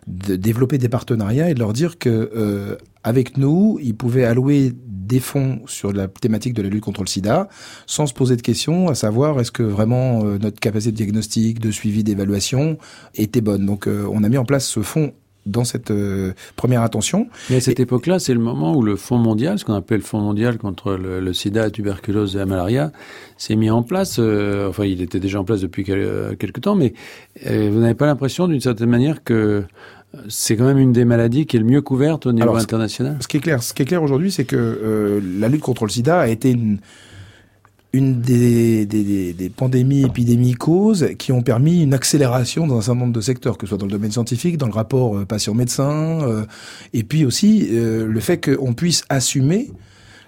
C: de développer des partenariats et de leur dire que euh, avec nous, ils pouvaient allouer des fonds sur la thématique de la lutte contre le sida sans se poser de questions, à savoir est-ce que vraiment euh, notre capacité de diagnostic, de suivi, d'évaluation était bonne. Donc euh, on a mis en place ce fonds dans cette euh, première attention.
B: Mais à cette époque-là, c'est le moment où le Fonds mondial, ce qu'on appelle le Fonds mondial contre le, le, sida, la tuberculose et la malaria, s'est mis en place. Euh, enfin, il était déjà en place depuis quelques temps, mais euh, vous n'avez pas l'impression, d'une certaine manière, que c'est quand même une des maladies qui est le mieux couverte au niveau
C: Alors,
B: international?
C: Ce qui est clair, ce qui est clair aujourd'hui, c'est que euh, la lutte contre le sida a été une une des, des, des, des, pandémies, épidémies causes qui ont permis une accélération dans un certain nombre de secteurs, que ce soit dans le domaine scientifique, dans le rapport euh, patient-médecin, euh, et puis aussi euh, le fait qu'on puisse assumer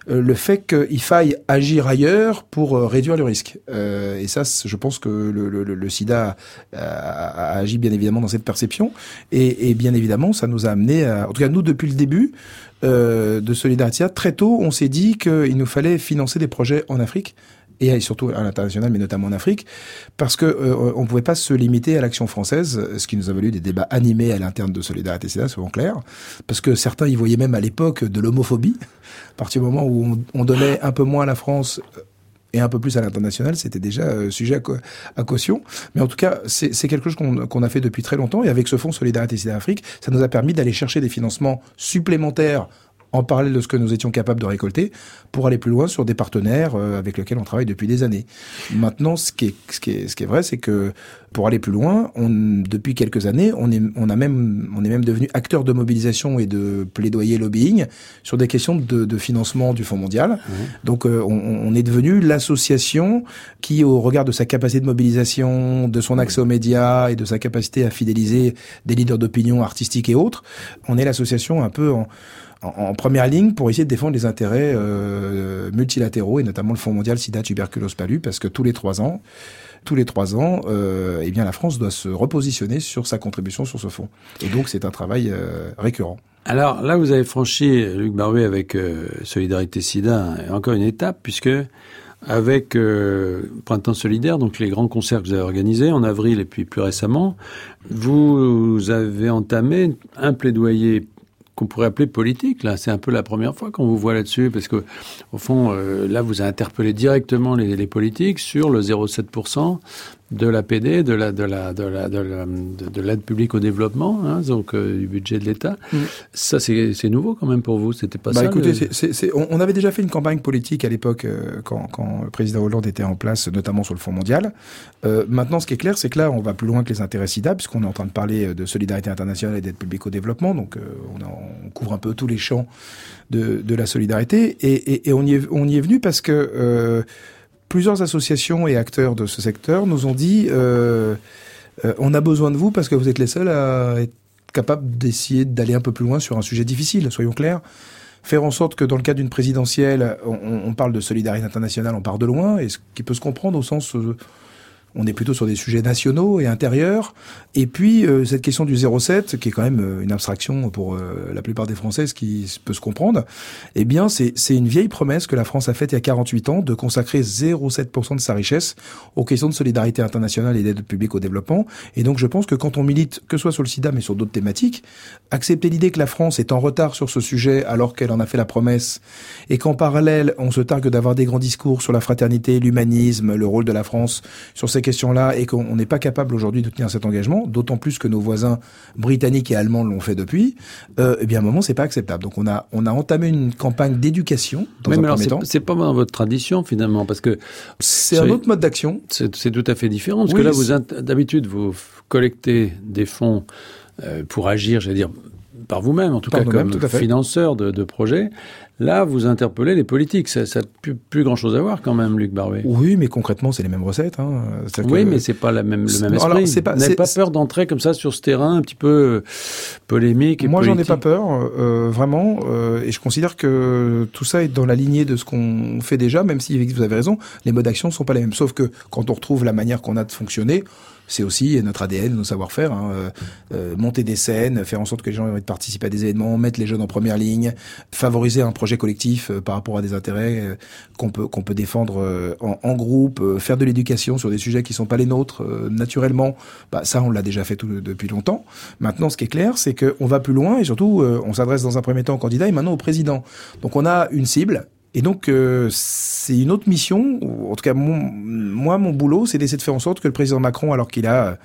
C: le fait qu'il faille agir ailleurs pour euh, réduire le risque. Euh, et ça, je pense que le, le, le SIDA a, a, agi bien évidemment dans cette perception. Et, et, bien évidemment, ça nous a amené à... En tout cas, nous, depuis le début euh, de Solidarité, très tôt, on s'est dit qu'il nous fallait financer des projets en Afrique et surtout à l'international, mais notamment en Afrique, parce que euh, on pouvait pas se limiter à l'action française, ce qui nous a valu des débats animés à l'interne de Solidarité SIDA, souvent clair, parce que certains y voyaient même à l'époque de l'homophobie, à partir du moment où on, on, donnait un peu moins à la France et un peu plus à l'international, c'était déjà euh, sujet à, caution. Mais en tout cas, c'est quelque chose qu'on qu a fait depuis très longtemps, et avec ce fonds Solidarité SIDA Afrique, ça nous a permis d'aller chercher des financements supplémentaires en parallèle de ce que nous étions capables de récolter pour aller plus loin sur des partenaires euh, avec lesquels on travaille depuis des années. Maintenant, ce qui est, ce qui est, ce qui est vrai, c'est que pour aller plus loin, on, depuis quelques années, on est, on a même, on est même devenu acteur de mobilisation et de plaidoyer lobbying sur des questions de, de financement du Fonds mondial. Mmh. Donc, euh, on, on, est devenu l'association qui, au regard de sa capacité de mobilisation, de son accès aux médias et de sa capacité à fidéliser des leaders d'opinion artistiques et autres, on est l'association un peu en en, première ligne pour essayer de défendre les intérêts euh, multilatéraux et notamment le Fonds mondial SIDA tuberculose palu parce que tous les trois ans tous les trois ans, euh, eh bien la France doit se repositionner sur sa contribution sur ce fonds. Et donc c'est un travail euh, récurrent.
B: Alors là, vous avez franchi, Luc Barouet, avec euh, Solidarité SIDA, encore une étape, puisque avec euh, Printemps solidaire, donc les grands concerts que vous avez organisés en avril et puis plus récemment, vous avez entamé un plaidoyer qu'on pourrait appeler politique. Là, c'est un peu la première fois qu'on vous voit là-dessus, parce que au fond, euh, là, vous avez interpellé directement les politiques sur le 0,7% de l'APD, de la de la de la de la, de l'aide publique au développement, hein, donc euh, du budget de l'État. Mmh. Ça, c'est nouveau quand même pour vous. C'était pas
C: bah,
B: ça.
C: Écoutez,
B: le...
C: on, on avait déjà fait une campagne politique à l'époque euh, quand, quand le président Hollande était en place, notamment sur le Fonds mondial. Euh, maintenant, ce qui est clair, c'est que là, on va plus loin que les intérêts SIDA, puisqu'on est en train de parler de solidarité internationale et d'aide publique au développement. Donc, on, a, on, couvre un peu tous les champs de, de la solidarité, et, et, et on y est on y est venu parce que plusieurs associations et acteurs de ce secteur nous ont dit euh, euh, on a besoin de vous parce que vous êtes les seuls à être capables d'essayer d'aller un peu plus loin sur un sujet difficile, soyons clairs. faire en sorte que dans le cadre d'une présidentielle, on, parle de solidarité internationale, on part de loin, et ce qui peut se comprendre au sens euh, on est plutôt sur des sujets nationaux et intérieurs. Et puis euh, cette question du 0,7, qui est quand même euh, une abstraction pour euh, la plupart des Françaises qui peut se comprendre, eh bien c'est une vieille promesse que la France a faite il y a 48 ans de consacrer 0,7% de sa richesse aux questions de solidarité internationale et d'aide publique au développement. Et donc je pense que quand on milite, que ce soit sur le sida mais sur d'autres thématiques, accepter l'idée que la France est en retard sur ce sujet alors qu'elle en a fait la promesse et qu'en parallèle on se targue d'avoir des grands discours sur la fraternité, l'humanisme, le rôle de la France sur ces question-là et qu'on n'est pas capable aujourd'hui de tenir cet engagement, d'autant plus que nos voisins britanniques et allemands l'ont fait depuis, euh, eh bien à un moment c'est pas acceptable. Donc on a on a entamé une campagne d'éducation dans un premier temps.
B: C'est pas dans votre tradition finalement parce que
C: c'est un autre mode d'action.
B: C'est tout à fait différent parce que là vous d'habitude vous collectez des fonds euh, pour agir, j'allais dire par vous-même, en tout cas comme financeur de, de projets. Là, vous interpellez les politiques. Ça n'a plus, plus grand-chose à voir quand même, Luc Barbet.
C: Oui, mais concrètement, c'est les mêmes recettes. Hein.
B: Oui, mais c'est pas la même, le même esprit. Vous n'avez pas peur d'entrer comme ça sur ce terrain un petit peu euh, polémique et
C: Moi, j'en ai pas peur, euh, vraiment. Euh, et je considère que tout ça est dans la lignée de ce qu'on fait déjà, même si vous avez raison, les modes d'action ne sont pas les mêmes. Sauf que quand on retrouve la manière qu'on a de fonctionner, c'est aussi notre ADN, nos savoir-faire. Hein, euh, euh, monter des scènes, faire en sorte que les gens aient envie de participer à des événements, mettre les jeunes en première ligne, favoriser un projet collectif euh, par rapport à des intérêts qu'on peut qu'on peut défendre en, en, groupe, faire de l'éducation sur des sujets qui sont pas les nôtres naturellement. Bah ça, on l'a déjà fait tout, depuis longtemps. Maintenant, ce qui est clair, c'est qu'on va plus loin et surtout, on s'adresse dans un premier temps au candidat et maintenant au président. Donc, on a une cible et donc, euh, c'est une autre mission. En tout cas, moi, mon boulot, c'est d'essayer de faire en sorte que le président Macron, alors qu'il a euh,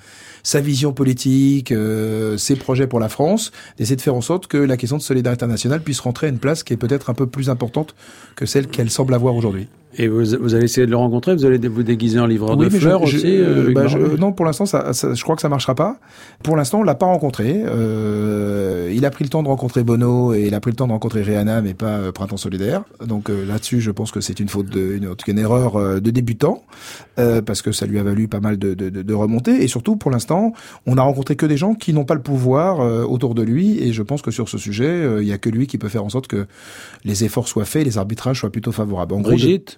C: sa vision politique, euh, ses projets pour la France, d'essayer de faire en sorte que la question de solidarité internationale puisse rentrer à une place qui est peut-être un peu plus importante que celle qu'elle semble avoir aujourd'hui.
B: Et vous, vous, allez essayer de le rencontrer Vous allez vous déguiser en livreur de fleurs aussi euh,
C: bah, Non, pour l'instant, ça, ça, je crois que ça marchera pas. Pour l'instant, on l'a pas rencontré. Euh, il a pris le temps de rencontrer Bono et il a pris le temps de rencontrer Rihanna, mais pas euh, Printemps solidaire. Donc euh, là-dessus, je pense que c'est une faute, de, une, une erreur euh, de débutant, parce que ça lui a valu pas mal de, de, de remontées. Et surtout, pour l'instant, on a rencontré que des gens qui n'ont pas le pouvoir autour de lui. Et je pense que sur ce sujet, il y a que lui qui peut faire en sorte que les efforts soient faits, les arbitrages soient plutôt favorables.
B: En Brigitte?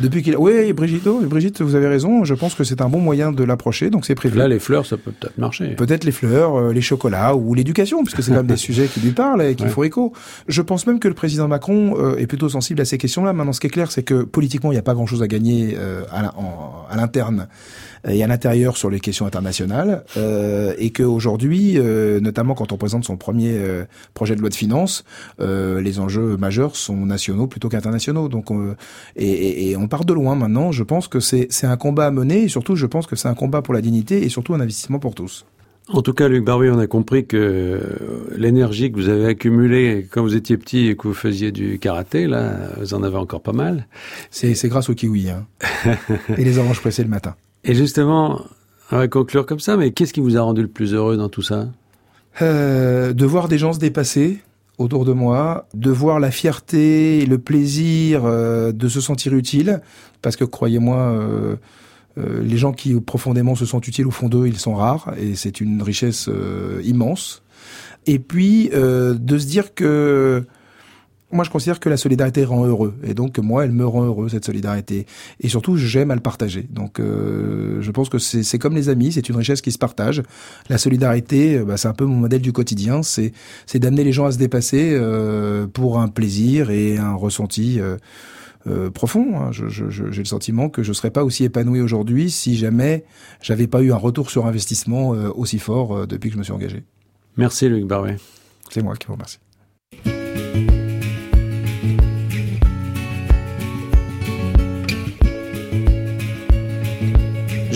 C: depuis qu'il oui Brigitte, Brigitte vous avez raison. Je pense que c'est un bon moyen de l'approcher donc c'est prévu.
B: Là les fleurs ça peut peut-être marcher.
C: Peut-être les fleurs euh, les chocolats ou l'éducation puisque c'est quand même des sujets qui lui parlent et qui font écho. Je pense même que le président Macron euh, est plutôt sensible à ces questions-là. Maintenant ce qui est clair c'est que politiquement il n'y a pas grand-chose à gagner euh, à l'interne et à l'intérieur sur les questions internationales, euh, et qu'aujourd'hui, euh, notamment quand on présente son premier euh, projet de loi de finances, euh, les enjeux majeurs sont nationaux plutôt qu'internationaux. Donc, et, et, on part de loin maintenant. Je pense que c'est un combat à mener, et surtout, je pense que c'est un combat pour la dignité et surtout un investissement pour tous.
B: En tout cas, Luc Barbie, on a compris que l'énergie que vous avez accumulée quand vous étiez petit et que vous faisiez du karaté, là, vous en avez encore pas mal.
C: C'est grâce au kiwi hein. et les oranges pressées le matin.
B: Et justement, on va conclure comme ça, mais qu'est-ce qui vous a rendu le plus heureux dans tout ça?
C: Euh, De voir des gens se dépasser autour de moi, de voir la fierté et le plaisir euh, de se sentir utile, parce que croyez-moi, euh, euh, les gens qui profondément se sentent utiles au fond d'eux, ils sont rares, et c'est une richesse immense. Et puis de se dire que moi, je considère que la solidarité rend heureux. Et donc, moi, elle me rend heureux, cette solidarité. Et surtout, j'aime à le partager. Donc, euh, je pense que c'est comme les amis, c'est une richesse qui se partage. La solidarité, euh, bah, c'est un peu mon modèle du quotidien. C'est d'amener les gens à se dépasser euh, pour un plaisir et un ressenti euh, euh profond. Hein. J'ai je, le sentiment que je serais pas aussi épanoui aujourd'hui si jamais j'avais pas eu un retour sur investissement aussi fort depuis que je me suis engagé.
B: Merci, Luc Barbet.
C: C'est moi qui vous remercie.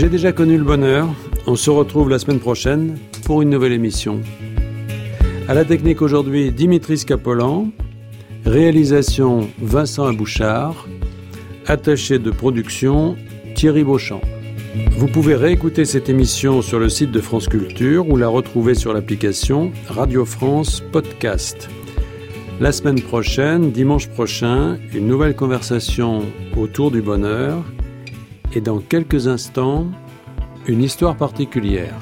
B: J'ai déjà connu le bonheur. On se retrouve la semaine prochaine pour une nouvelle émission. À la technique aujourd'hui, Dimitri Scapolan. Réalisation Vincent Abouchard. Attaché de production Thierry Beauchamp. Vous pouvez réécouter cette émission sur le site de France Culture ou la retrouver sur l'application Radio France Podcast. La semaine prochaine, dimanche prochain, une nouvelle conversation autour du bonheur et dans quelques instants, une histoire particulière.